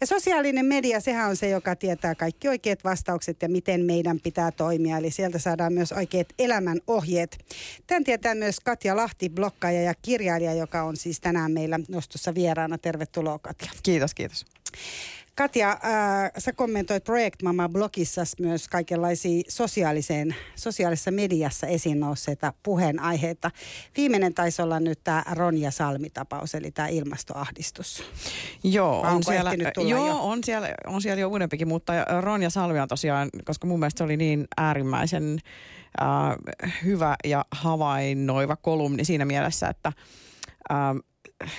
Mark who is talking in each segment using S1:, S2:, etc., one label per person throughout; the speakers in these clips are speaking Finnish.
S1: Ja sosiaalinen media, sehän on se, joka tietää kaikki oikeat vastaukset ja miten meidän pitää toimia. Eli sieltä saadaan myös oikeat elämän ohjeet. Tämän tietää myös Katja Lahti, blokkaaja ja kirjailija, joka on siis tänään meillä nostossa vieraana. Tervetuloa Katja.
S2: Kiitos, kiitos.
S1: Katja, äh, sä kommentoit Project Mama blogissa myös kaikenlaisia sosiaaliseen, sosiaalisessa mediassa esiin nousseita puheenaiheita. Viimeinen taisi olla nyt tämä Ronja Salmi-tapaus, eli tämä ilmastoahdistus.
S2: Joo, on siellä, joo jo? On, siellä, on siellä jo uudempikin, mutta Ronja Salmi on tosiaan, koska mun mielestä se oli niin äärimmäisen äh, hyvä ja havainnoiva kolumni siinä mielessä, että äh,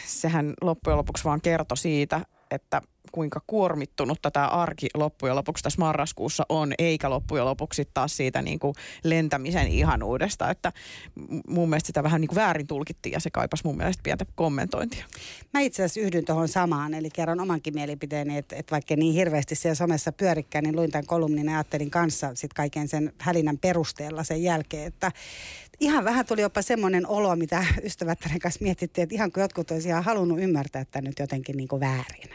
S2: sehän loppujen lopuksi vaan kertoi siitä, että kuinka kuormittunutta tämä arki loppujen lopuksi tässä marraskuussa on, eikä loppujen lopuksi taas siitä niin kuin lentämisen ihanuudesta. Että mun mielestä sitä vähän niin kuin väärin tulkittiin ja se kaipasi mun mielestä pientä kommentointia.
S1: Mä itse asiassa yhdyn tuohon samaan, eli kerron omankin mielipiteeni, että, että vaikka niin hirveästi siellä somessa pyörikkään, niin luin tämän kolumnin ja ajattelin kanssa sit kaiken sen hälinän perusteella sen jälkeen, että ihan vähän tuli jopa semmoinen olo, mitä ystävättären kanssa mietittiin, että ihan kuin jotkut olisi ihan halunnut ymmärtää että nyt jotenkin niin kuin väärin.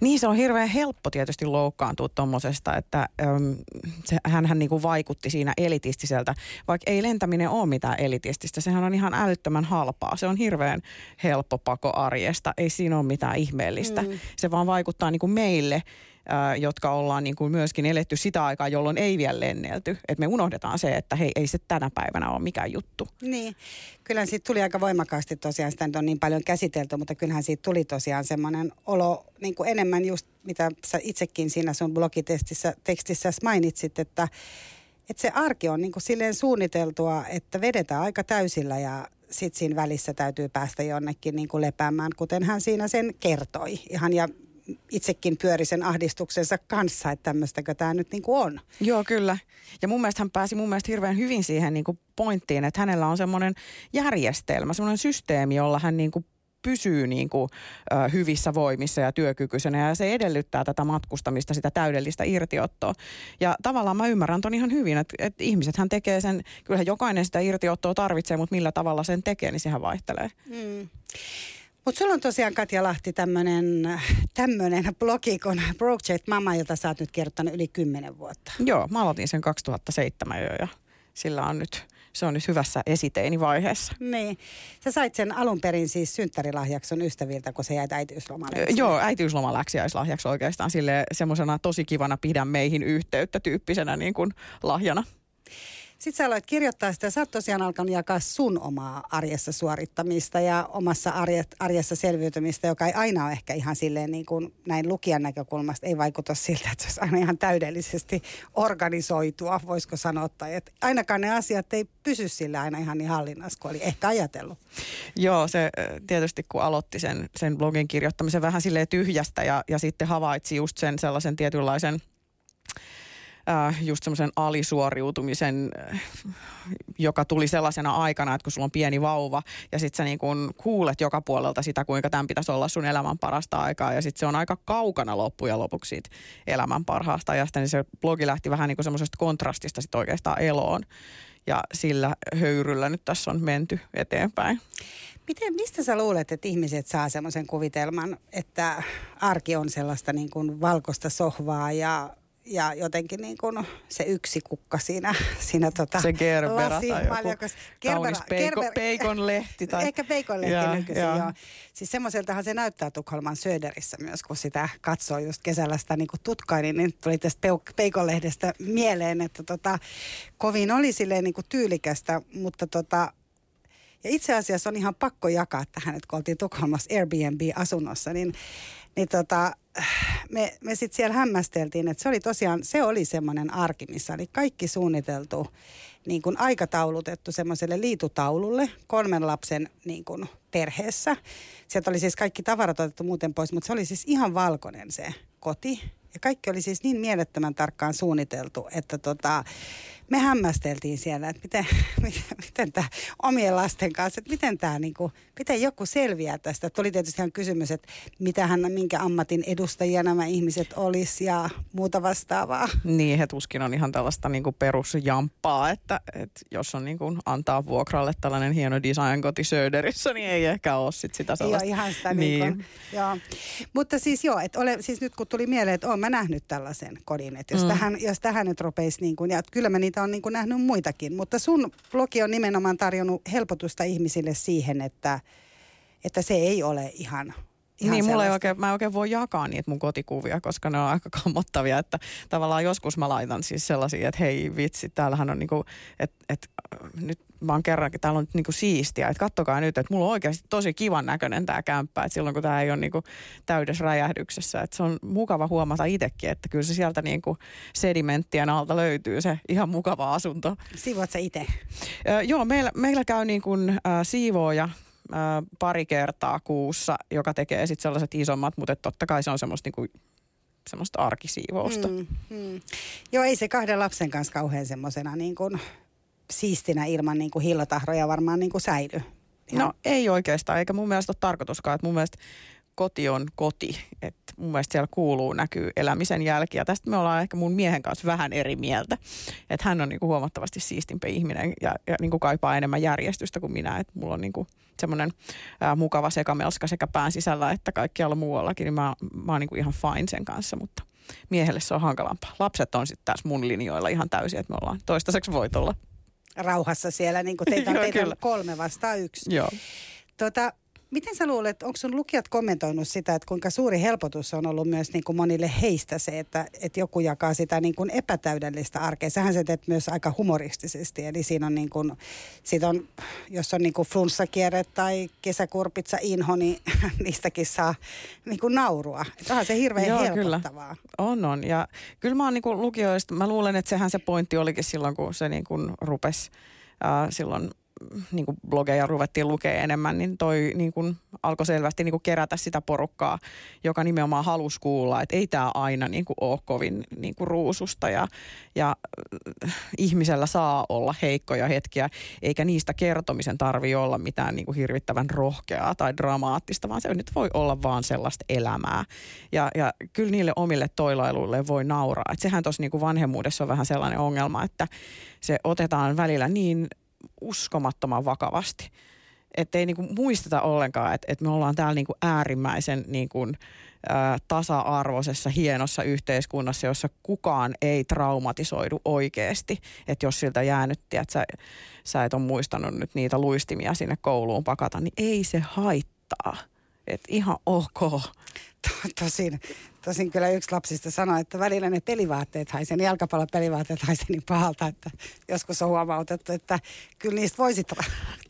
S2: Niin se on hirveän helppo tietysti loukkaantua tuommoisesta, että äm, se, hänhän niin kuin vaikutti siinä elitistiseltä, vaikka ei lentäminen ole mitään elitististä, sehän on ihan älyttömän halpaa. Se on hirveän helppo pako arjesta, ei siinä ole mitään ihmeellistä. Mm. Se vaan vaikuttaa niin kuin meille jotka ollaan niin kuin myöskin eletty sitä aikaa, jolloin ei vielä lennelty. Että me unohdetaan se, että hei, ei se tänä päivänä ole mikään juttu.
S1: Niin, kyllä siitä tuli aika voimakkaasti tosiaan, sitä on niin paljon käsitelty, mutta kyllähän siitä tuli tosiaan semmoinen olo niin kuin enemmän just, mitä sä itsekin siinä sun blogitekstissä tekstissä mainitsit, että, että se arki on niin kuin silleen suunniteltua, että vedetään aika täysillä ja sitten siinä välissä täytyy päästä jonnekin niin kuin lepäämään, kuten hän siinä sen kertoi. Ihan ja itsekin pyöri sen ahdistuksensa kanssa, että tämmöistäkö tämä nyt niin kuin on.
S2: Joo, kyllä. Ja mun mielestä hän pääsi mun mielestä hirveän hyvin siihen niin kuin pointtiin, että hänellä on semmoinen järjestelmä, semmoinen systeemi, jolla hän niin kuin pysyy niin kuin, ö, hyvissä voimissa ja työkykyisenä ja se edellyttää tätä matkustamista, sitä täydellistä irtiottoa. Ja tavallaan mä ymmärrän ton ihan hyvin, että, että ihmisethän tekee sen, kyllähän jokainen sitä irtiottoa tarvitsee, mutta millä tavalla sen tekee, niin sehän vaihtelee. Mm.
S1: Mutta sulla on tosiaan Katja Lahti tämmöinen blogi kuin Project Mama, jota sä oot nyt kertonut yli kymmenen vuotta.
S2: Joo, mä aloitin sen 2007 jo ja sillä on nyt, se on nyt hyvässä esiteinivaiheessa.
S1: Niin. Sä sait sen alun perin siis synttärilahjaksi sun ystäviltä, kun se jäi äitiyslomalle.
S2: Joo, äitiyslomaläksiäislahjaksi oikeastaan sille semmoisena tosi kivana pidä meihin yhteyttä tyyppisenä niin kuin lahjana.
S1: Sitten sä aloit kirjoittaa sitä sä oot tosiaan alkanut jakaa sun omaa arjessa suorittamista ja omassa arjessa selviytymistä, joka ei aina ole ehkä ihan silleen niin kuin näin lukijan näkökulmasta, ei vaikuta siltä, että se olisi aina ihan täydellisesti organisoitua, voisiko sanoa. Tai että ainakaan ne asiat ei pysy sillä aina ihan niin hallinnassa kuin oli ehkä ajatellut.
S2: Joo, se tietysti kun aloitti sen, sen blogin kirjoittamisen vähän silleen tyhjästä ja, ja sitten havaitsi just sen sellaisen tietynlaisen – äh, just semmoisen alisuoriutumisen, äh, joka tuli sellaisena aikana, että kun sulla on pieni vauva ja sitten sä niin kun kuulet joka puolelta sitä, kuinka tämän pitäisi olla sun elämän parasta aikaa ja sitten se on aika kaukana loppujen lopuksi siitä elämän parhaasta ajasta, niin se blogi lähti vähän niin semmoisesta kontrastista sitten oikeastaan eloon ja sillä höyryllä nyt tässä on menty eteenpäin.
S1: Miten, mistä sä luulet, että ihmiset saa semmoisen kuvitelman, että arki on sellaista niin kuin valkoista sohvaa ja ja jotenkin niin kuin se yksi kukka siinä, siinä tota
S2: se gerbera tai joku gerbera, kaunis peiko, peikon lehti. Tai...
S1: Ehkä peikon lehti ja, nykyisin, ja. joo. Siis semmoiseltahan se näyttää Tukholman Söderissä myös, kun sitä katsoo just kesällä sitä niin kuin tutkaini, niin tuli tästä peikon lehdestä mieleen, että tota, kovin oli silleen niin kuin tyylikästä, mutta tota, ja itse asiassa on ihan pakko jakaa tähän, että kun oltiin Tukholmassa Airbnb-asunnossa, niin, niin tota, me, me sitten siellä hämmästeltiin, että se oli tosiaan, se oli semmoinen arki, missä oli kaikki suunniteltu, niin kuin aikataulutettu semmoiselle liitutaululle kolmen lapsen niin kuin perheessä. Sieltä oli siis kaikki tavarat otettu muuten pois, mutta se oli siis ihan valkoinen se koti. Ja kaikki oli siis niin mielettömän tarkkaan suunniteltu, että tota, me hämmästeltiin siellä, että miten, miten, miten tämä omien lasten kanssa, että miten tämä niin kuin, miten joku selviää tästä. Tuli tietysti ihan kysymys, että mitähän, minkä ammatin edustajia nämä ihmiset olisi ja muuta vastaavaa.
S2: Niin, he tuskin on ihan tällaista niin kuin perusjamppaa, että, että jos on niin kuin antaa vuokralle tällainen hieno design-koti Söderissä, niin ei ehkä ole sit sitä sellaista.
S1: Joo, ihan sitä niin. niin kuin, joo. Mutta siis joo, että ole, siis nyt kun tuli mieleen, että olen mä nähnyt tällaisen kodin, että jos, mm. tähän, jos tähän nyt rupeisi niin kuin, ja kyllä mä niitä on niin kuin nähnyt muitakin, mutta sun blogi on nimenomaan tarjonnut helpotusta ihmisille siihen, että, että se ei ole ihan Ihan
S2: niin, mulla ei oikein, mä en oikein voi jakaa niitä mun kotikuvia, koska ne on aika kammottavia, että tavallaan joskus mä laitan siis sellaisia, että hei vitsi, täällähän on niinku, että et, nyt mä oon kerrankin, täällä on nyt niinku siistiä, että kattokaa nyt, että mulla on oikeasti tosi kivan näköinen tämä kämppä, että silloin kun tämä ei ole niinku täydessä räjähdyksessä, että se on mukava huomata itsekin, että kyllä se sieltä niinku sedimenttien alta löytyy se ihan mukava asunto.
S1: Siivoat sä itse?
S2: joo, meillä, meillä käy niin kuin, äh, siivooja pari kertaa kuussa, joka tekee sitten sellaiset isommat, mutta totta kai se on semmoista niinku semmoista arkisiivousta. Mm, mm.
S1: Joo, ei se kahden lapsen kanssa kauhean semmoisena niin kuin siistinä ilman niin kuin hillotahroja varmaan niin kuin säily.
S2: No ei oikeastaan, eikä mun mielestä ole tarkoituskaan. Että mun mielestä koti on koti. Et mun mielestä siellä kuuluu, näkyy elämisen jälki. Ja tästä me ollaan ehkä mun miehen kanssa vähän eri mieltä. Että hän on niinku huomattavasti siistimpi ihminen ja, ja niinku kaipaa enemmän järjestystä kuin minä. Että mulla on niinku semmoinen mukava sekamelska sekä pään sisällä että kaikkialla muuallakin. Niin mä, mä oon niinku ihan fine sen kanssa, mutta miehelle se on hankalampaa. Lapset on sitten taas mun linjoilla ihan täysin, että me ollaan toistaiseksi voitolla.
S1: Rauhassa siellä, niin kuin teitä, Joo, teitä on kolme vastaan yksi.
S2: Joo.
S1: Tota, Miten sä luulet, onko sun lukijat kommentoinut sitä, että kuinka suuri helpotus on ollut myös niin kuin monille heistä se, että, että joku jakaa sitä niin kuin epätäydellistä arkea. Sähän se teet myös aika humoristisesti, eli siinä on niin kuin, siitä on, jos on niin kuin flunssakierre tai kesäkurpitsa inho, niin niistäkin saa niin kuin naurua. Että onhan se hirveän Joo, helpottavaa.
S2: Kyllä. On, on. Ja kyllä mä oon niin kuin lukijoista, mä luulen, että sehän se pointti olikin silloin, kun se niin kuin rupesi äh, silloin niin kuin blogeja ruvettiin lukea enemmän, niin toi niin kuin alkoi selvästi niin kuin kerätä sitä porukkaa, joka nimenomaan halusi kuulla, että ei tämä aina niin kuin ole kovin niin kuin ruususta ja, ja äh, ihmisellä saa olla heikkoja hetkiä, eikä niistä kertomisen tarvi olla mitään niin kuin hirvittävän rohkeaa tai dramaattista, vaan se nyt voi olla vaan sellaista elämää. Ja, ja kyllä niille omille toilailuille voi nauraa. Et sehän tuossa niin vanhemmuudessa on vähän sellainen ongelma, että se otetaan välillä niin uskomattoman vakavasti. Että ei niinku muisteta ollenkaan, että, että me ollaan täällä niinku äärimmäisen niinku, ä, tasa-arvoisessa, hienossa yhteiskunnassa, jossa kukaan ei traumatisoidu oikeasti. Että jos siltä jäänyt, että sä, sä et ole muistanut nyt niitä luistimia sinne kouluun pakata, niin ei se haittaa. Että ihan ok.
S1: Tosin Tosin kyllä yksi lapsista sanoi, että välillä ne pelivaatteet haisee, ne jalkapallopelivaatteet haisee niin pahalta, että joskus on huomautettu, että kyllä niistä voisi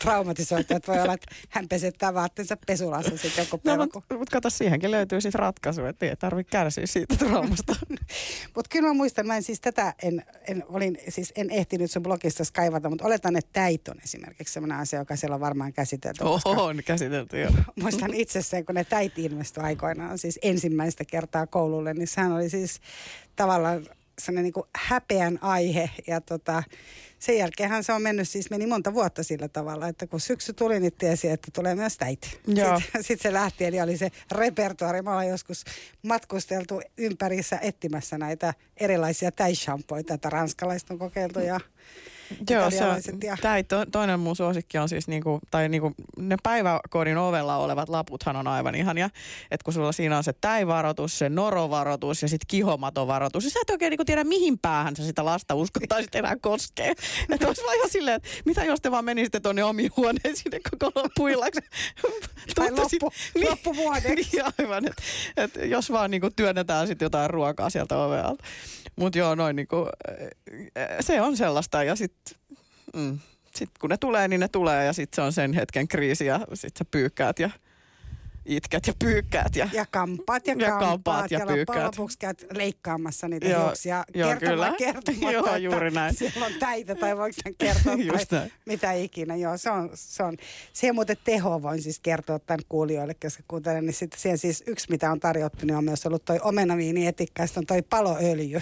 S1: tra- traumatisoitua, että voi olla, että hän pesettää vaatteensa pesulassa sitten joku
S2: pelko. No, mutta mut kato, siihenkin löytyy sitten ratkaisu, että ei tarvitse kärsiä siitä traumasta.
S1: mutta kyllä mä muistan, mä en siis tätä, en, en, olin, siis en ehtinyt sun blogista kaivata, mutta oletan, että täit on esimerkiksi sellainen asia, joka siellä on varmaan käsitelty.
S2: Oho, on käsitelty, joo.
S1: Muistan itse sen, kun ne täit ilmestyi aikoinaan, siis ensimmäistä kertaa kertaa koululle, niin sehän oli siis tavallaan sellainen niin kuin häpeän aihe. Ja tota, sen jälkeenhän se on mennyt, siis meni monta vuotta sillä tavalla, että kun syksy tuli, niin tiesi, että tulee myös täitä. Sitten, sitten se lähti, eli oli se repertuari. Me ollaan joskus matkusteltu ympärissä etsimässä näitä erilaisia täishampoita, että ranskalaiset on kokeiltu ja
S2: Joo, se on, ja... tai to, toinen mun suosikki on siis niinku, tai niinku, ne päiväkodin ovella olevat laputhan on aivan ihan ja että kun sulla siinä on se täivaroitus, se norovaroitus ja sitten kihomatovaroitus, niin sä et oikein niinku tiedä mihin päähän sä sitä lasta uskottaisit enää koskee. Että olisi vaan ihan silleen, että mitä jos te vaan menisitte tuonne omiin huoneisiin koko loppuillaksi.
S1: tai loppu, niin, loppuvuodeksi.
S2: Niin aivan, että et jos vaan niinku työnnetään sitten jotain ruokaa sieltä ovelta. Mutta joo, noin niinku, se on sellaista ja sitten mm, sit kun ne tulee, niin ne tulee ja sitten se on sen hetken kriisi ja sitten sä pyykkäät ja itket ja pyykkäät. Ja,
S1: ja kampaat ja, ja kampaat, ja, ja loppujen lopuksi käyt leikkaamassa niitä joo, hiuksia joo, kyllä. kertomatta, joo, juuri näin. siellä on täitä tai voiko sen kertoa tai mitä ikinä. Joo, se on, se on. Siihen muuten teho voin siis kertoa tämän kuulijoille, koska kuuntelen, niin sitten siihen siis yksi mitä on tarjottu, niin on myös ollut toi omenaviini etikka, on toi paloöljy.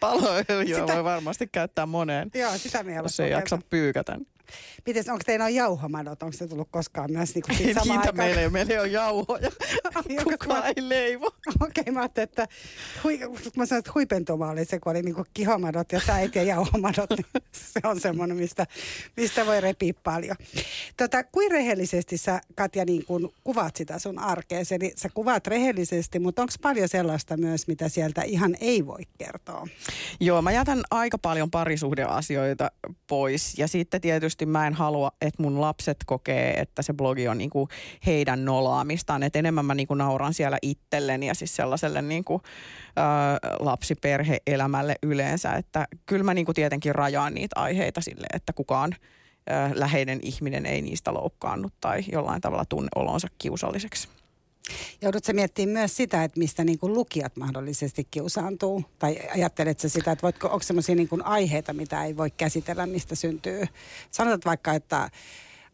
S2: paloöljy voi varmasti käyttää moneen.
S1: Joo, sitä.
S2: Jos ei jaksa pyykätä.
S1: Miten, onko teillä on jauhomadot? Onko se tullut koskaan myös niin kuin
S2: samaan aikaan? meillä ei meillä on jauhoja. Kukaan ei leivo.
S1: Okei, okay, mä ajattelin, että hui, kun mä sanoin, että huipentuma oli se, kun oli niin kuin kihomadot ja täit ja jauhomadot, niin se on semmoinen, mistä, mistä voi repiä paljon. Tota, kuin rehellisesti sä, Katja, niin kuin kuvaat sitä sun arkeesi? Eli sä kuvaat rehellisesti, mutta onko paljon sellaista myös, mitä sieltä ihan ei voi kertoa?
S2: Joo, mä jätän aika paljon parisuhdeasioita pois ja sitten tietysti tietysti mä en halua, että mun lapset kokee, että se blogi on niinku heidän nolaamistaan. Että enemmän mä niinku nauran siellä itselleni ja siis sellaiselle niinku, ö, lapsiperhe-elämälle yleensä. Että kyllä mä niinku tietenkin rajaan niitä aiheita sille, että kukaan ö, läheinen ihminen ei niistä loukkaannut tai jollain tavalla tunne olonsa kiusalliseksi.
S1: Joudutko miettimään myös sitä, että mistä niin kuin lukijat mahdollisesti kiusaantuu? Tai ajatteletko sitä, että voitko, onko sellaisia niin kuin aiheita, mitä ei voi käsitellä, mistä syntyy? Sanotaan vaikka, että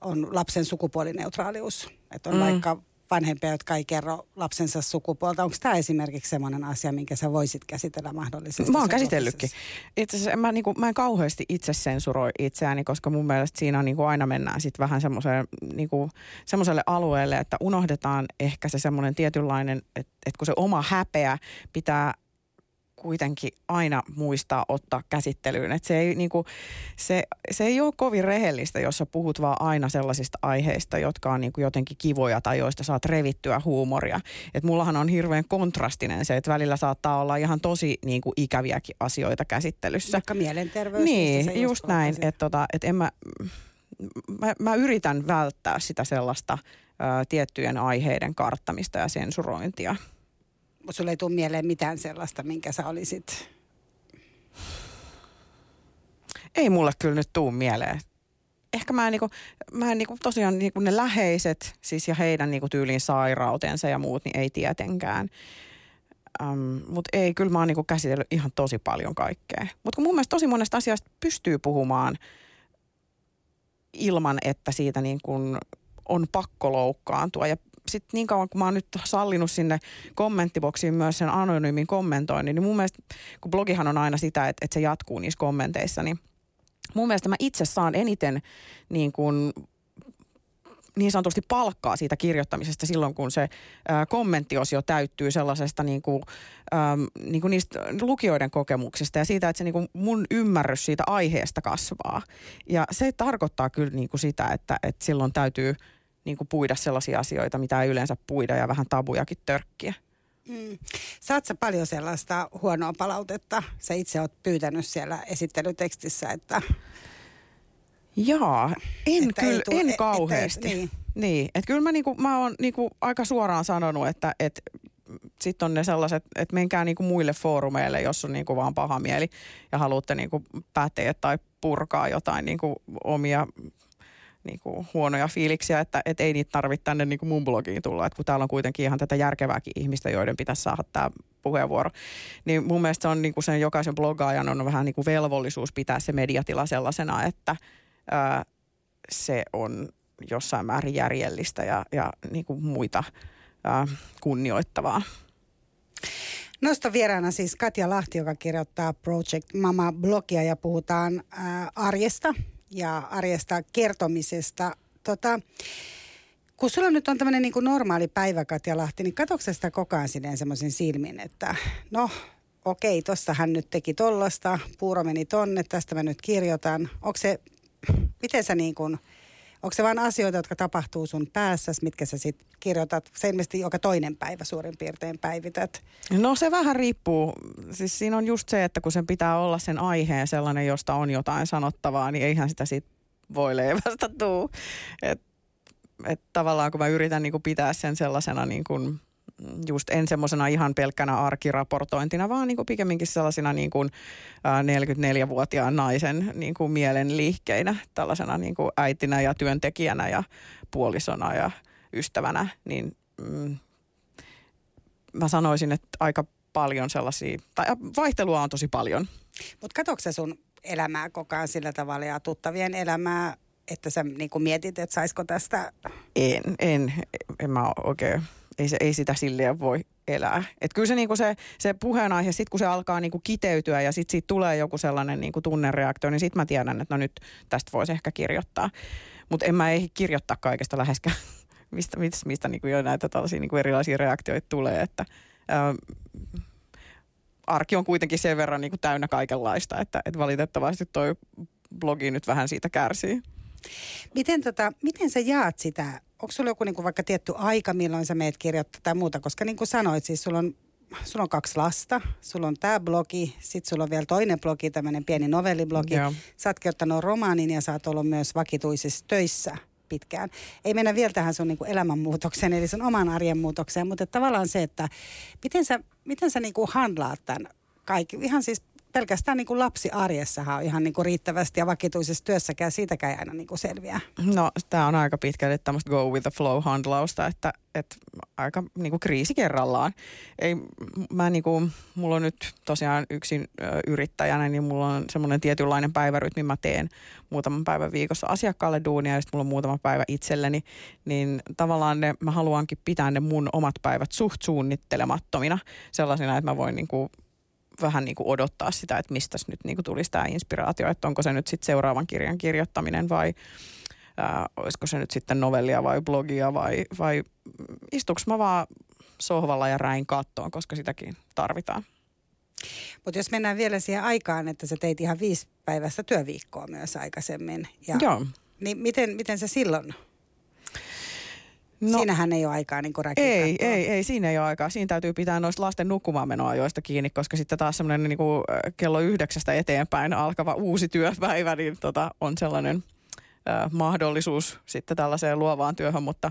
S1: on lapsen sukupuolineutraalius. Että on mm. vaikka vanhempia, jotka ei kerro lapsensa sukupuolta. Onko tämä esimerkiksi sellainen asia, minkä sä voisit käsitellä mahdollisesti?
S2: Mä oon käsitellytkin. Itse asiassa mä, niinku, mä en kauheasti itse sensuroi itseäni, koska mun mielestä siinä niinku aina mennään sit vähän semmoiselle niinku, alueelle, että unohdetaan ehkä se semmoinen tietynlainen, että et kun se oma häpeä pitää kuitenkin aina muistaa ottaa käsittelyyn. Et se, ei, niinku, se, se ei ole kovin rehellistä, jos sä puhut vaan aina sellaisista aiheista, jotka on niinku jotenkin kivoja tai joista saat revittyä huumoria. Et mullahan on hirveän kontrastinen se, että välillä saattaa olla ihan tosi niinku ikäviäkin asioita käsittelyssä.
S1: Vaikka mielenterveys.
S2: Niin, just, just näin. Että tota, et en mä, mä, mä yritän välttää sitä sellaista ö, tiettyjen aiheiden karttamista ja sensurointia
S1: sulle ei tule mieleen mitään sellaista, minkä sä olisit?
S2: Ei mulle kyllä nyt tuu mieleen. Ehkä mä en, niinku, mä en niinku, tosiaan niinku ne läheiset, siis ja heidän niinku tyyliin sairautensa ja muut, niin ei tietenkään. Um, Mutta ei, kyllä mä oon niinku käsitellyt ihan tosi paljon kaikkea. Mutta kun mun mielestä tosi monesta asiasta pystyy puhumaan ilman, että siitä niin kuin on pakko loukkaantua ja sitten niin kauan kun mä oon nyt sallinut sinne kommenttiboksiin myös sen anonyymin kommentoinnin, niin mun mielestä, kun blogihan on aina sitä, että, että se jatkuu niissä kommenteissa, niin mun mielestä mä itse saan eniten niin kuin niin sanotusti palkkaa siitä kirjoittamisesta silloin, kun se ää, kommenttiosio täyttyy sellaisesta niin kuin, äm, niin kuin niistä lukijoiden kokemuksista ja siitä, että se niin kuin mun ymmärrys siitä aiheesta kasvaa. Ja se tarkoittaa kyllä niin kuin sitä, että, että silloin täytyy – niin kuin puida sellaisia asioita, mitä ei yleensä puida ja vähän tabujakin törkkiä.
S1: Mm. Saat sä paljon sellaista huonoa palautetta? Sä itse oot pyytänyt siellä esittelytekstissä, että...
S2: Jaa, en että kyllä, tule, en kauheasti. Et, niin. niin, että kyllä mä, niinku, mä oon niinku aika suoraan sanonut, että et, sitten on ne sellaiset, että menkää niinku muille foorumeille, jos on niinku vaan paha mieli ja haluatte niinku päteä tai purkaa jotain niinku omia niin kuin huonoja fiiliksiä, että et ei niitä tarvitse tänne niin kuin mun blogiin tulla, että kun täällä on kuitenkin ihan tätä järkevääkin ihmistä, joiden pitäisi saada tämä puheenvuoro. Niin mun mielestä se on niin kuin sen jokaisen blogaajan on vähän niin kuin velvollisuus pitää se mediatila sellaisena, että ää, se on jossain määrin järjellistä ja, ja niin kuin muita ää, kunnioittavaa.
S1: Nosto vieraana siis Katja Lahti, joka kirjoittaa Project Mama-blogia ja puhutaan ää, arjesta ja arjesta kertomisesta. Tota, kun sulla nyt on tämmöinen niin normaali päivä, Katja Lahti, niin katsoksa sitä koko ajan sinne semmoisen silmin, että no okei, tossa hän nyt teki tollasta, puuro meni tonne, tästä mä nyt kirjoitan. Onko se, miten sä niin kuin, onko se vain asioita, jotka tapahtuu sun päässä, mitkä sä sitten kirjoitat? Se ilmeisesti joka toinen päivä suurin piirtein päivität.
S2: No se vähän riippuu. Siis siinä on just se, että kun sen pitää olla sen aiheen sellainen, josta on jotain sanottavaa, niin eihän sitä sit voi leivästä tuu. Et, et tavallaan kun mä yritän niinku pitää sen sellaisena niin kuin just en semmoisena ihan pelkkänä arkiraportointina, vaan niin kuin pikemminkin sellaisina niin kuin 44-vuotiaan naisen niin kuin mielen liikkeinä, tällaisena niin kuin äitinä ja työntekijänä ja puolisona ja ystävänä, niin mm, mä sanoisin, että aika paljon sellaisia, tai vaihtelua on tosi paljon.
S1: Mutta katsotko sun elämää koko ajan sillä tavalla ja tuttavien elämää, että sä niin mietit, että saisiko tästä?
S2: En, en, en mä oikein, ei, se, ei sitä silleen voi elää. Et kyllä se, niinku se, se puheenaihe, sitten kun se alkaa niinku kiteytyä ja sitten siitä tulee joku sellainen niinku tunnereaktio, niin sitten mä tiedän, että no nyt tästä voisi ehkä kirjoittaa. Mutta en mä ei kirjoittaa kaikesta läheskään, mistä, mistä, mistä niinku jo näitä tällaisia niinku erilaisia reaktioita tulee. Että, ää, arki on kuitenkin sen verran niinku täynnä kaikenlaista, että, että valitettavasti toi blogi nyt vähän siitä kärsii.
S1: Miten, tota, miten sä jaat sitä onko sulla joku niin kuin vaikka tietty aika, milloin sä meet kirjoittaa tai muuta? Koska niin kuin sanoit, siis sulla on, sulla on kaksi lasta, sulla on tämä blogi, sitten sulla on vielä toinen blogi, tämmöinen pieni novelliblogi. Joo. Sä oot kirjoittanut romaanin ja sä oot ollut myös vakituisissa töissä pitkään. Ei mennä vielä tähän sun niin kuin elämänmuutokseen, eli sun oman arjen muutokseen, mutta tavallaan se, että miten sä, miten sä niin kuin handlaat tämän kaikki, ihan siis pelkästään niin kuin lapsi arjessahan on ihan niin kuin riittävästi ja vakituisessa työssäkään siitäkään ei aina niin kuin selviää.
S2: No tämä on aika pitkälle tämmöistä go with the flow handlausta, että, että aika niin kuin kriisi kerrallaan. Ei, mä niin kuin, mulla on nyt tosiaan yksin ö, yrittäjänä, niin mulla on semmoinen tietynlainen päivärytmi, mä teen muutaman päivän viikossa asiakkaalle duunia ja sitten mulla on muutama päivä itselleni, niin tavallaan ne, mä haluankin pitää ne mun omat päivät suht suunnittelemattomina sellaisina, että mä voin niin kuin vähän niin kuin odottaa sitä, että mistä nyt niin kuin tulisi tämä inspiraatio, että onko se nyt sitten seuraavan kirjan kirjoittaminen vai ää, olisiko se nyt sitten novellia vai blogia vai, vai istuks mä vaan sohvalla ja räin kattoon, koska sitäkin tarvitaan.
S1: Mutta jos mennään vielä siihen aikaan, että sä teit ihan viisi päivästä työviikkoa myös aikaisemmin. Ja,
S2: Joo.
S1: Niin miten, miten se silloin No, Siinähän ei ole aikaa niin
S2: Ei, ei, ei, siinä ei ole aikaa. Siinä täytyy pitää noista lasten nukkumaanmenoajoista kiinni, koska sitten taas semmoinen niin kuin kello yhdeksästä eteenpäin alkava uusi työpäivä, niin tota, on sellainen äh, mahdollisuus sitten tällaiseen luovaan työhön, mutta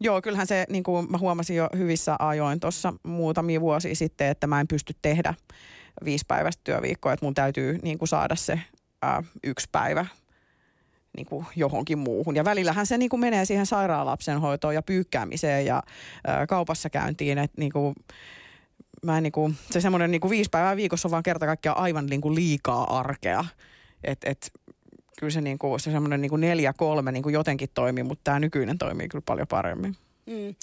S2: Joo, kyllähän se, niin kuin mä huomasin jo hyvissä ajoin tuossa muutamia vuosia sitten, että mä en pysty tehdä viisi päivästä työviikkoa, että mun täytyy niin kuin saada se ää, yksi päivä niin kuin johonkin muuhun. Ja välillähän se niin kuin menee siihen sairaalapsen hoitoon ja pyykkäämiseen ja ää, kaupassa käyntiin. Että niin kuin, mä en niin kuin, se semmoinen niin kuin viisi päivää viikossa on vaan kerta kaikkiaan aivan niin kuin liikaa arkea. Että et, kyllä se, niin kuin, se semmoinen niin kuin neljä kolme niin kuin jotenkin toimii, mutta tämä nykyinen toimii kyllä paljon paremmin. Mm.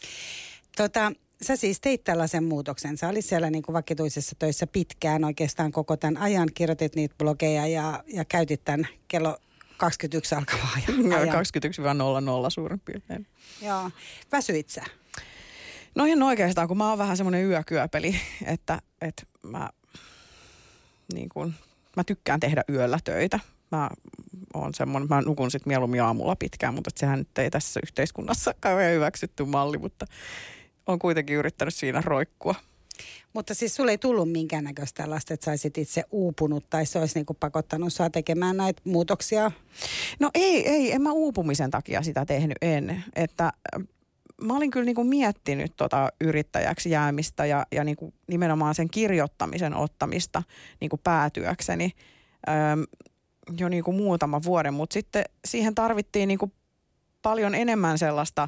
S1: Tota, sä siis teit tällaisen muutoksen. Sä olit siellä niin kuin vakituisessa töissä pitkään oikeastaan koko tämän ajan, kirjoitit niitä blogeja ja, ja käytit tämän kello 21 alkavaa ajan.
S2: No, 21-00 suurin piirtein.
S1: Joo. Väsyit sä?
S2: No ihan oikeastaan, kun mä oon vähän semmoinen yökyöpeli, että, että mä, niin kun, mä tykkään tehdä yöllä töitä. Mä on semmoinen, mä nukun sitten mieluummin aamulla pitkään, mutta sehän nyt ei tässä yhteiskunnassa kauhean hyväksytty malli, mutta on kuitenkin yrittänyt siinä roikkua.
S1: Mutta siis sulle ei tullut minkäännäköistä tällaista, että saisit itse uupunut tai se olisi niinku pakottanut saa tekemään näitä muutoksia?
S2: No ei, ei, en mä uupumisen takia sitä tehnyt en. Että mä olin kyllä niinku miettinyt tota yrittäjäksi jäämistä ja, ja niinku nimenomaan sen kirjoittamisen ottamista niinku päätyökseni öö, jo niinku muutama vuoden, mutta sitten siihen tarvittiin niinku paljon enemmän sellaista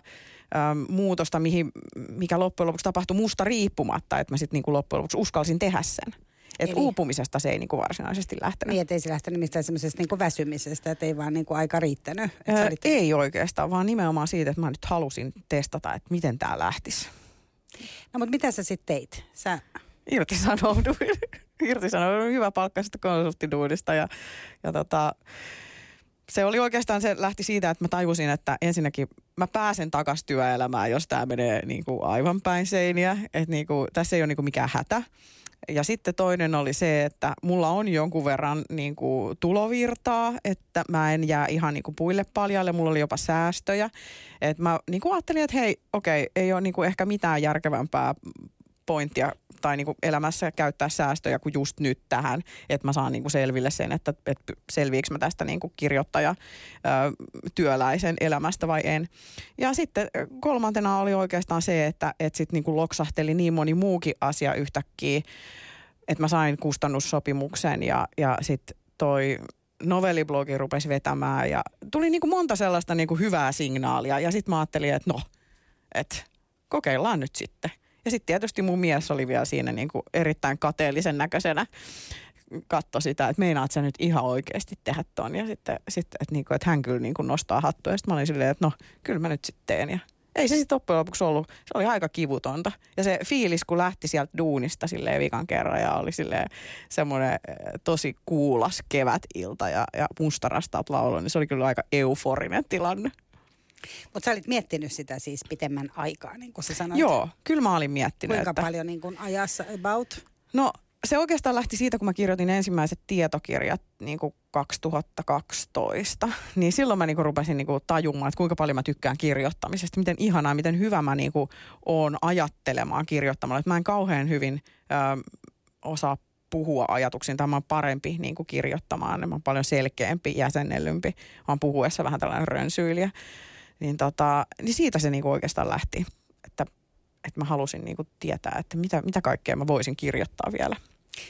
S2: muutosta, mihin, mikä loppujen lopuksi tapahtui musta riippumatta, että mä sitten niinku loppujen lopuksi uskalsin tehdä sen. Että uupumisesta se ei niinku varsinaisesti lähtenyt.
S1: Niin, ei se lähtenyt mistään semmoisesta niinku väsymisestä, että ei vaan niinku aika riittänyt.
S2: Olit... Ei oikeastaan, vaan nimenomaan siitä, että mä nyt halusin testata, että miten tämä lähtisi.
S1: No mutta mitä sä sitten teit? Sä...
S2: Irtisanouduin. Irtisanouduin hyvä palkkaisesta konsulttiduudista ja, ja tota, se oli oikeastaan, se lähti siitä, että mä tajusin, että ensinnäkin mä pääsen takaisin työelämään, jos tämä menee niin kuin aivan päin seiniä. Että niin kuin, tässä ei ole niin kuin mikään hätä. Ja sitten toinen oli se, että mulla on jonkun verran niin kuin tulovirtaa, että mä en jää ihan niin kuin puille paljalle. Mulla oli jopa säästöjä. Et mä niin kuin ajattelin, että hei, okei, ei ole niin kuin ehkä mitään järkevämpää pointtia tai niin kuin elämässä käyttää säästöjä kuin just nyt tähän, että mä saan niin kuin selville sen, että, että selviikö mä tästä niin kuin kirjoittaja työläisen elämästä vai en. Ja sitten kolmantena oli oikeastaan se, että, että sitten niin kuin loksahteli niin moni muukin asia yhtäkkiä, että mä sain kustannussopimuksen ja, ja sitten toi novelliblogi rupesi vetämään ja tuli niin kuin monta sellaista niin kuin hyvää signaalia ja sitten mä ajattelin, että no, että kokeillaan nyt sitten. Ja sitten tietysti mun mies oli vielä siinä niin kuin erittäin kateellisen näköisenä katso sitä, että meinaat sä nyt ihan oikeasti tehdä ton. Ja sitten, sitten että, niinku, että hän kyllä niinku nostaa hattua. Ja sitten mä olin silleen, että no, kyllä mä nyt sitten teen. Ja ei se sitten loppujen lopuksi ollut, se oli aika kivutonta. Ja se fiilis, kun lähti sieltä duunista silleen vikan kerran ja oli silleen semmoinen eh, tosi kuulas kevätilta ja, ja mustarastat laulu, niin se oli kyllä aika euforinen tilanne.
S1: Mutta sä olit miettinyt sitä siis pitemmän aikaa, niin kuin sä sanoit.
S2: Joo, kyllä mä olin miettinyt.
S1: Kuinka että... paljon niin kuin ajassa about?
S2: No se oikeastaan lähti siitä, kun mä kirjoitin ensimmäiset tietokirjat niin kuin 2012. Niin silloin mä niin kuin rupesin niin kuin tajumaan, että kuinka paljon mä tykkään kirjoittamisesta. Miten ihanaa, miten hyvä mä niin kuin oon ajattelemaan kirjoittamalla. Että mä en kauhean hyvin ö, osaa puhua ajatuksiin. Tämä on parempi niin kuin kirjoittamaan. Mä oon paljon selkeämpi, jäsennellympi. Mä oon puhuessa vähän tällainen rönsyilijä. Niin, tota, niin siitä se niin kuin oikeastaan lähti että mä halusin niinku tietää, että mitä, mitä kaikkea mä voisin kirjoittaa vielä.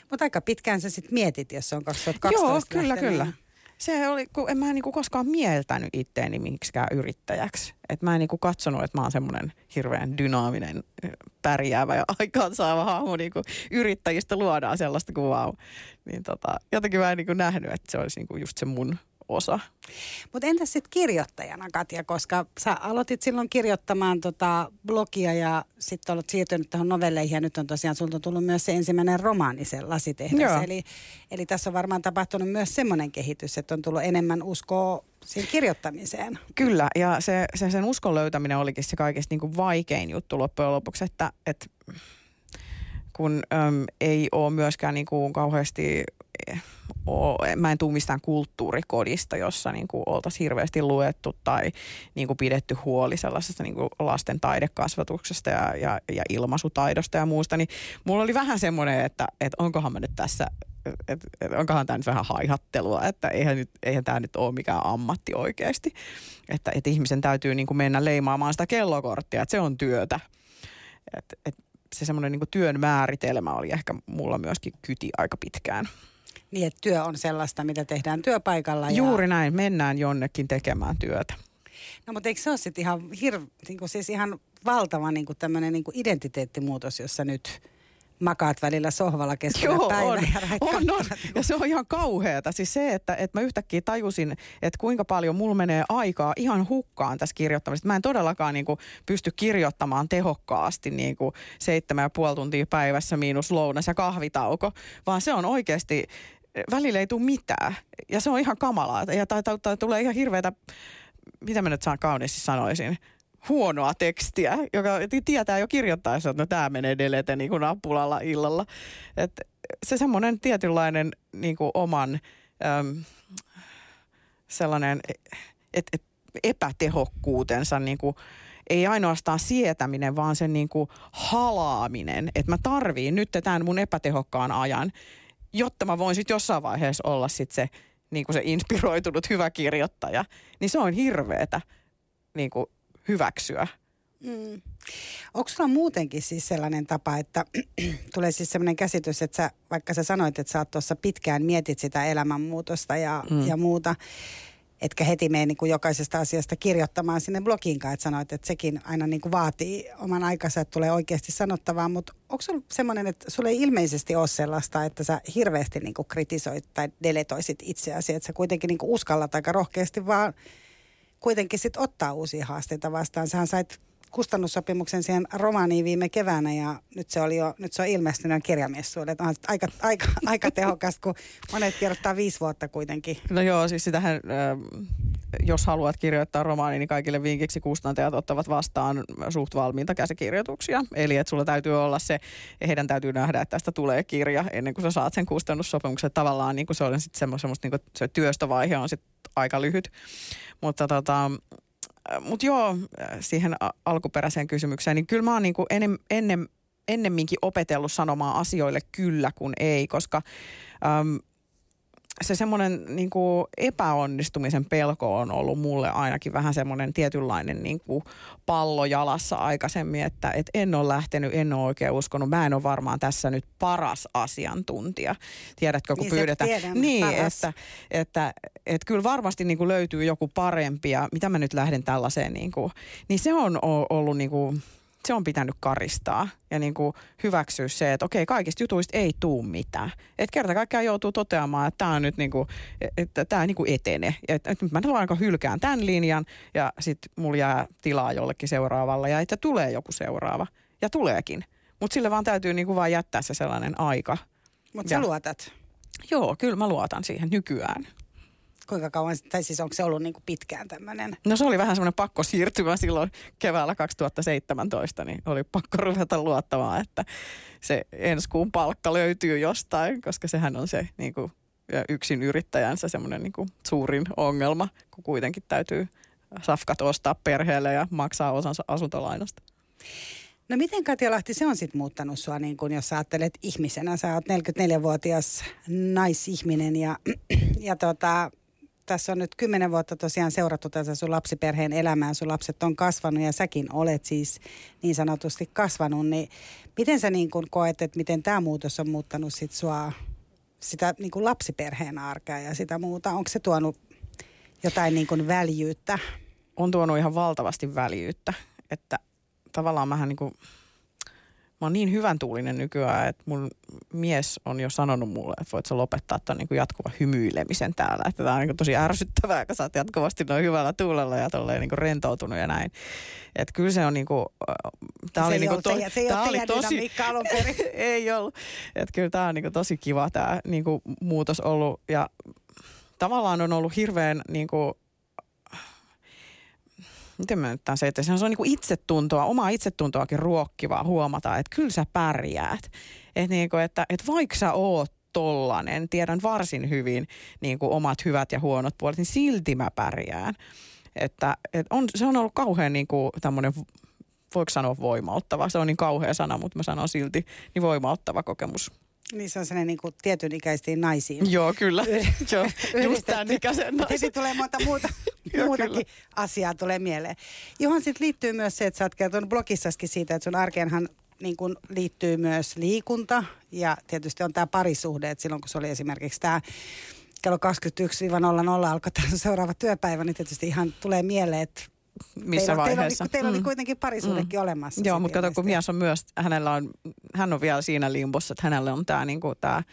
S1: Mutta aika pitkään sä sitten mietit, jos se on 2012
S2: Joo, kyllä, lähtenyt. kyllä. Se oli, kun en mä niinku koskaan mieltänyt itteeni miksikään yrittäjäksi. Et mä en niinku katsonut, että mä oon semmoinen hirveän dynaaminen, pärjäävä ja aikaansaava hahmo. Niinku yrittäjistä luodaan sellaista kuvaa. Niin tota, jotenkin mä en niinku nähnyt, että se olisi niinku just se mun osa.
S1: Mutta entäs sitten kirjoittajana, Katja, koska sä aloitit silloin kirjoittamaan tota blogia ja sitten olet siirtynyt tuohon novelleihin ja nyt on tosiaan sulta tullut myös se ensimmäinen romaani, se lasitehdas. Eli, eli tässä on varmaan tapahtunut myös semmoinen kehitys, että on tullut enemmän uskoa siihen kirjoittamiseen.
S2: Kyllä, ja se, se sen uskon löytäminen olikin se kaikista niin kuin vaikein juttu loppujen lopuksi, että, että kun äm, ei ole myöskään niin kuin kauheasti ole, mä en tule mistään kulttuurikodista, jossa niin oltaisiin hirveästi luettu tai niin kuin pidetty huoli sellaisesta niin kuin lasten taidekasvatuksesta ja, ja, ja ilmaisutaidosta ja muusta, niin mulla oli vähän semmoinen, että, että onkohan mä nyt tässä että et onkohan tämä nyt vähän haihattelua, että eihän, eihän tämä nyt ole mikään ammatti oikeasti. Että et ihmisen täytyy niin kuin mennä leimaamaan sitä kellokorttia, että se on työtä. Et, et se semmoinen niin työn määritelmä oli ehkä mulla myöskin kyti aika pitkään.
S1: Niin, että työ on sellaista, mitä tehdään työpaikalla. Ja...
S2: Juuri näin, mennään jonnekin tekemään työtä.
S1: No mutta eikö se ole sitten ihan, hir- niin kuin siis ihan valtava niin kuin tämmöinen niin kuin identiteettimuutos, jossa nyt makaat välillä sohvalla keskellä Joo, päivää
S2: on, ja on, on. Ja se on ihan kauheata. Siis se, että, että mä yhtäkkiä tajusin, että kuinka paljon mulla menee aikaa ihan hukkaan tässä kirjoittamisessa. Mä en todellakaan niin kuin, pysty kirjoittamaan tehokkaasti niin kuin seitsemän ja puoli tuntia päivässä miinus lounas ja kahvitauko, vaan se on oikeasti välillä ei tule mitään. Ja se on ihan kamalaa. Ja tai, tai, tai tulee ihan hirveätä, mitä mä nyt saan kauniisti sanoisin, huonoa tekstiä, joka tietää jo kirjoittaessa, että no tämä menee delete niin kuin nappulalla illalla. Et se semmoinen tietynlainen niin kuin oman äm, sellainen et, et, epätehokkuutensa niin kuin, ei ainoastaan sietäminen, vaan sen niin kuin halaaminen, että mä tarviin nyt tämän mun epätehokkaan ajan jotta mä voin sitten jossain vaiheessa olla sit se, niin kuin se inspiroitunut hyvä kirjoittaja, niin se on hirveetä niin kuin hyväksyä. Mm.
S1: Onko sulla muutenkin siis sellainen tapa, että tulee siis sellainen käsitys, että sä, vaikka sä sanoit, että sä oot tuossa pitkään mietit sitä elämänmuutosta ja, mm. ja muuta, etkä heti mene niin jokaisesta asiasta kirjoittamaan sinne blogiinkaan, että sanoit, että sekin aina niin kuin vaatii oman aikansa, että tulee oikeasti sanottavaa, mutta onko sulla semmoinen, että sulla ei ilmeisesti ole sellaista, että sä hirveästi niin kuin kritisoit tai deletoisit itseäsi, että sä kuitenkin niin kuin uskallat aika rohkeasti vaan kuitenkin sit ottaa uusia haasteita vastaan. Sähän sait kustannussopimuksen siihen romaaniin viime keväänä ja nyt se, oli jo, nyt se on ilmestynyt kirjamessuille. On aika, aika, aika tehokasta, kun monet kirjoittaa viisi vuotta kuitenkin.
S2: No joo, siis sitähän, äh, jos haluat kirjoittaa romaani, niin kaikille vinkiksi kustantajat ottavat vastaan suht valmiita käsikirjoituksia. Eli että sulla täytyy olla se, heidän täytyy nähdä, että tästä tulee kirja ennen kuin sä saat sen kustannussopimuksen. Tavallaan niin kuin se on sitten semmoista, niin kuin se työstövaihe on sitten aika lyhyt. Mutta tota, mutta joo, siihen alkuperäiseen kysymykseen, niin kyllä mä oon niinku ennen, ennen, ennemminkin opetellut sanomaan asioille kyllä kuin ei, koska äm, se semmoinen niin epäonnistumisen pelko on ollut mulle ainakin vähän semmoinen tietynlainen niin kuin pallo jalassa aikaisemmin, että et en ole lähtenyt, en ole oikein uskonut. Mä en ole varmaan tässä nyt paras asiantuntija. Tiedätkö, kun
S1: niin
S2: pyydetään.
S1: Tiedän,
S2: niin, paras. että, että, että kyllä varmasti niin kuin löytyy joku parempi ja mitä mä nyt lähden tällaiseen. Niin, kuin, niin se on ollut niin kuin, se on pitänyt karistaa ja niin kuin hyväksyä se, että okei, kaikista jutuista ei tuu mitään. Että kerta kaikkiaan joutuu toteamaan, että tämä on nyt niin kuin, että tämä niin kuin etene. Että nyt mä vaan hylkään tämän linjan ja sitten mulla jää tilaa jollekin seuraavalle ja että tulee joku seuraava. Ja tuleekin. Mutta sille vaan täytyy niin kuin vaan jättää se sellainen aika.
S1: Mutta sä luotat?
S2: Joo, kyllä mä luotan siihen nykyään.
S1: Kuinka kauan, tai siis onko se ollut niin kuin pitkään tämmöinen?
S2: No se oli vähän semmoinen pakko siirtymä silloin keväällä 2017, niin oli pakko ruveta luottamaan, että se ensi kuun palkka löytyy jostain, koska sehän on se niin kuin, yksin yrittäjänsä semmoinen niin kuin suurin ongelma, kun kuitenkin täytyy safkat ostaa perheelle ja maksaa osansa asuntolainasta.
S1: No miten Katja Lahti, se on sitten muuttanut sua, niin kun jos sä ajattelet ihmisenä, sä oot 44-vuotias naisihminen ja, ja tota, tässä on nyt kymmenen vuotta tosiaan seurattu tätä sun lapsiperheen elämää, sun lapset on kasvanut ja säkin olet siis niin sanotusti kasvanut, niin miten sä niin kun koet, että miten tämä muutos on muuttanut sit sua, sitä niin kuin lapsiperheen arkea ja sitä muuta? Onko se tuonut jotain niin kuin väljyyttä?
S2: On tuonut ihan valtavasti väljyyttä, että tavallaan mähän niin kuin mä oon niin hyvän tuulinen nykyään, että mun mies on jo sanonut mulle, että voit sä lopettaa ton niin jatkuva hymyilemisen täällä. Että tää on niin tosi ärsyttävää, kun sä oot jatkuvasti noin hyvällä tuulella ja tolleen niin rentoutunut ja näin. Että kyllä se on niin kuin,
S1: tää se oli niin kuin to, se tää oli tosi,
S2: ei ollut. Että kyllä tää on niin tosi kiva tää niin muutos ollut ja tavallaan on ollut hirveän niin kuin, miten mä nyt tämän se, että se on niin kuin itsetuntoa, omaa itsetuntoakin ruokkivaa huomata, että kyllä sä pärjäät. Että, niin kuin, että, että vaikka sä oot tollanen, tiedän varsin hyvin niin kuin omat hyvät ja huonot puolet, niin silti mä pärjään. Että, että on, se on ollut kauhean niin kuin tämmöinen voiko sanoa voimauttava, se on niin kauhea sana, mutta mä sanon silti, niin voimauttava kokemus.
S1: Niin se on sellainen niin kuin tietyn ikäisiin naisiin.
S2: Joo, kyllä. Joo, just tämän ikäisen
S1: naisen. tulee monta muuta, muutakin asiaa tulee mieleen. Johon sitten liittyy myös se, että sä oot kertonut blogissaskin siitä, että sun arkeenhan niin kuin liittyy myös liikunta ja tietysti on tämä parisuhde, että silloin kun se oli esimerkiksi tämä kello 21-00 alkoi tämä seuraava työpäivä, niin tietysti ihan tulee mieleen, että
S2: missä teillä, vaiheessa.
S1: Teillä, teillä mm. oli kuitenkin parisuudekin mm. olemassa.
S2: Joo, mutta kato, kun mies on myös, hänellä on, hän on vielä siinä limbossa, että hänellä on tämä niinku, tää,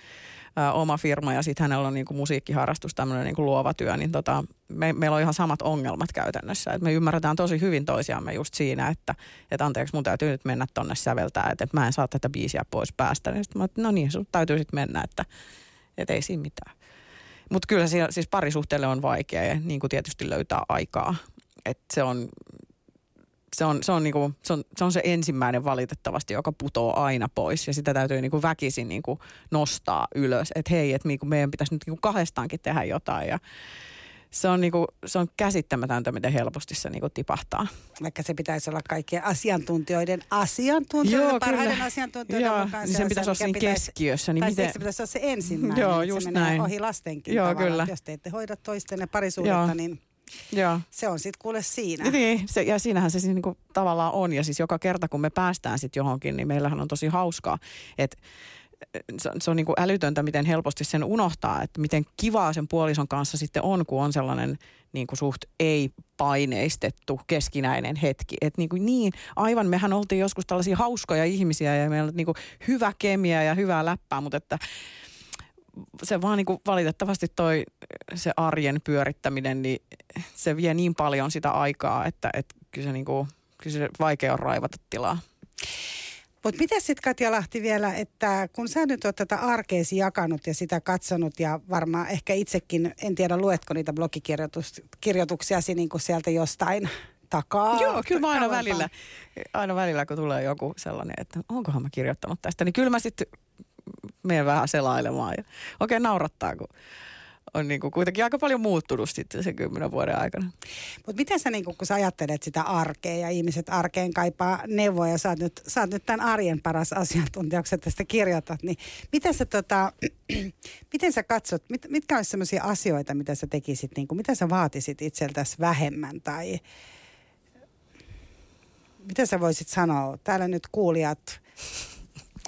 S2: ä, oma firma ja sitten hänellä on niinku musiikkiharrastus, tämmöinen niinku luova työ, niin tota, me, meillä on ihan samat ongelmat käytännössä. Et me ymmärretään tosi hyvin toisiamme just siinä, että et anteeksi, mun täytyy nyt mennä tonne säveltää, että et mä en saa tätä biisiä pois päästä. Niin sitten mä, no niin, sun täytyy sitten mennä, että et ei siinä mitään. Mutta kyllä siis parisuhteelle on vaikea ja niin kuin tietysti löytää aikaa että se on, se on, se, on niinku, se, on, se on se ensimmäinen valitettavasti, joka putoo aina pois. Ja sitä täytyy niinku väkisin niinku nostaa ylös. Että hei, että niinku meidän pitäisi nyt niinku kahdestaankin tehdä jotain. Ja se on, niinku, se on käsittämätöntä, miten helposti se niinku tipahtaa.
S1: Vaikka se pitäisi olla kaikkien asiantuntijoiden asiantuntijoiden, Joo, parhaiden kyllä. asiantuntijoiden
S2: Joo, mukaan. Niin sen pitäisi olla siinä keskiössä. Niin
S1: miten... se pitäisi olla se ensimmäinen, Joo, just se näin. ohi lastenkin Joo, kyllä. Jos te ette hoida toistenne parisuudetta, Joo. niin Joo. Se on sitten kuule siinä.
S2: Niin, se, ja siinähän se siis niinku tavallaan on. Ja siis joka kerta, kun me päästään sitten johonkin, niin meillähän on tosi hauskaa. Että se, se on niin kuin älytöntä, miten helposti sen unohtaa, että miten kivaa sen puolison kanssa sitten on, kun on sellainen niin kuin suht ei-paineistettu keskinäinen hetki. Että niin, kuin niin, aivan mehän oltiin joskus tällaisia hauskoja ihmisiä ja meillä on niin kuin hyvä kemia ja hyvää läppää, mutta että se vaan niin kuin valitettavasti toi se arjen pyörittäminen, niin se vie niin paljon sitä aikaa, että, että kyllä, se niin kuin, kyllä se vaikea on raivata tilaa.
S1: Mutta mitä sitten Katja Lahti vielä, että kun sä nyt oot tätä arkeesi jakanut ja sitä katsonut ja varmaan ehkä itsekin, en tiedä luetko niitä blogikirjoituksiasi niin kuin sieltä jostain takaa.
S2: Joo, kyllä mä aina välillä, aina välillä, kun tulee joku sellainen, että onkohan mä kirjoittanut tästä, niin kyllä mä sitten menen vähän selailemaan. Ja oikein naurattaa, kun on niin kuin kuitenkin aika paljon muuttunut sitten sen kymmenen vuoden aikana.
S1: Mutta miten sä, niin kun sä ajattelet sitä arkea ja ihmiset arkeen kaipaa neuvoja ja sä oot nyt, sä oot nyt tämän arjen paras asiantuntija, kun sä tästä kirjoitat, niin miten sä, tota, miten sä katsot, mit, mitkä olisi sellaisia asioita, mitä sä tekisit, niin kuin, mitä sä vaatisit itseltäsi vähemmän tai mitä sä voisit sanoa? Täällä nyt kuulijat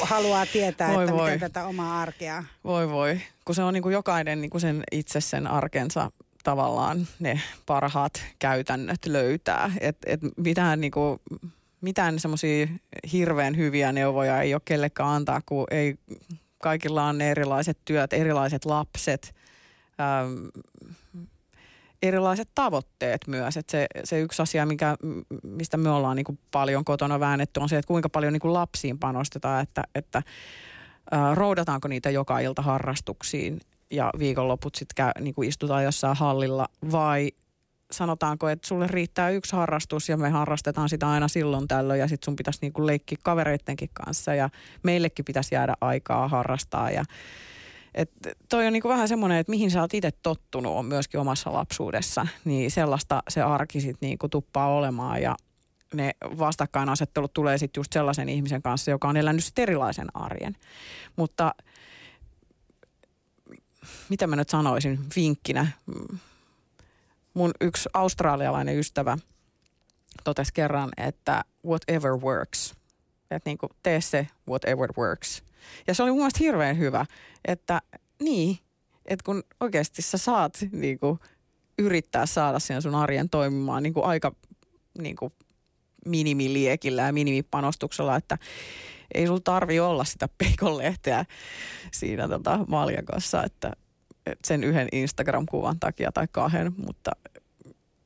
S1: haluaa tietää, voi että voi. miten tätä omaa arkea.
S2: Voi voi, kun se on niin kuin jokainen niin kuin sen itse sen arkensa tavallaan ne parhaat käytännöt löytää. Et, et mitään niin kuin, mitään semmoisia hirveän hyviä neuvoja ei ole kellekään antaa, kun ei, kaikilla on ne erilaiset työt, erilaiset lapset, äm, erilaiset tavoitteet myös. Et se, se yksi asia, mikä, mistä me ollaan niin paljon kotona väännetty, on se, että kuinka paljon niin lapsiin panostetaan, että, että ää, roudataanko niitä joka ilta harrastuksiin ja viikonloput sitten niin istutaan jossain hallilla vai sanotaanko, että sulle riittää yksi harrastus ja me harrastetaan sitä aina silloin tällöin ja sitten sun pitäisi niinku leikkiä kavereittenkin kanssa ja meillekin pitäisi jäädä aikaa harrastaa ja et toi on niinku vähän semmoinen, että mihin sä oot itse tottunut on myöskin omassa lapsuudessa, niin sellaista se arki sitten niinku tuppaa olemaan ja ne vastakkainasettelut tulee sitten just sellaisen ihmisen kanssa, joka on elänyt sit erilaisen arjen. Mutta mitä mä nyt sanoisin vinkkinä, mun yksi australialainen ystävä totesi kerran, että whatever works. Että niin kuin tee se whatever works. Ja se oli mun mielestä hirveän hyvä, että niin, että kun oikeasti sä saat niin kuin, yrittää saada sen sun arjen toimimaan niin kuin aika niin kuin minimiliekillä ja minimipanostuksella, että ei sulla tarvi olla sitä peikonlehteä siinä tota maljakossa, että sen yhden Instagram-kuvan takia tai kahden, mutta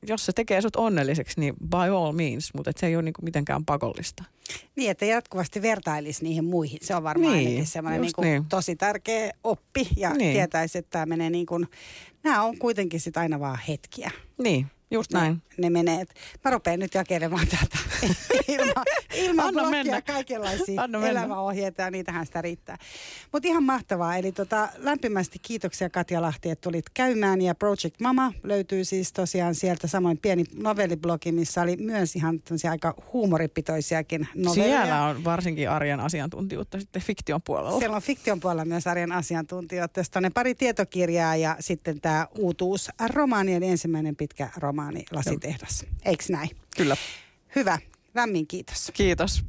S2: jos se tekee sut onnelliseksi, niin by all means, mutta se ei ole niinku mitenkään pakollista.
S1: Niin, että jatkuvasti vertailisi niihin muihin. Se on varmaan niin, ainakin semmoinen niin niin. tosi tärkeä oppi ja niin. tietäisi, että tämä menee niin kuin, nämä on kuitenkin sitten aina vaan hetkiä.
S2: Niin, Just näin. Ne,
S1: ne menee. Mä rupean nyt jakelemaan täältä ilman, ilman Anna mennä. kaikenlaisia Anna elämäohjeita ja niitähän sitä riittää. Mutta ihan mahtavaa. Eli tota, lämpimästi kiitoksia Katja Lahti, että tulit käymään. Ja Project Mama löytyy siis tosiaan sieltä samoin pieni novelliblogi, missä oli myös ihan aika huumoripitoisiakin novelleja.
S2: Siellä on varsinkin arjen asiantuntijuutta sitten fiktion puolella.
S1: Siellä on fiktion puolella myös arjen asiantuntijuutta. Tästä on pari tietokirjaa ja sitten tämä uutuus romaani, eli ensimmäinen pitkä romaani romaani Lasitehdas. Eikö näin?
S2: Kyllä.
S1: Hyvä. Lämmin kiitos.
S2: Kiitos.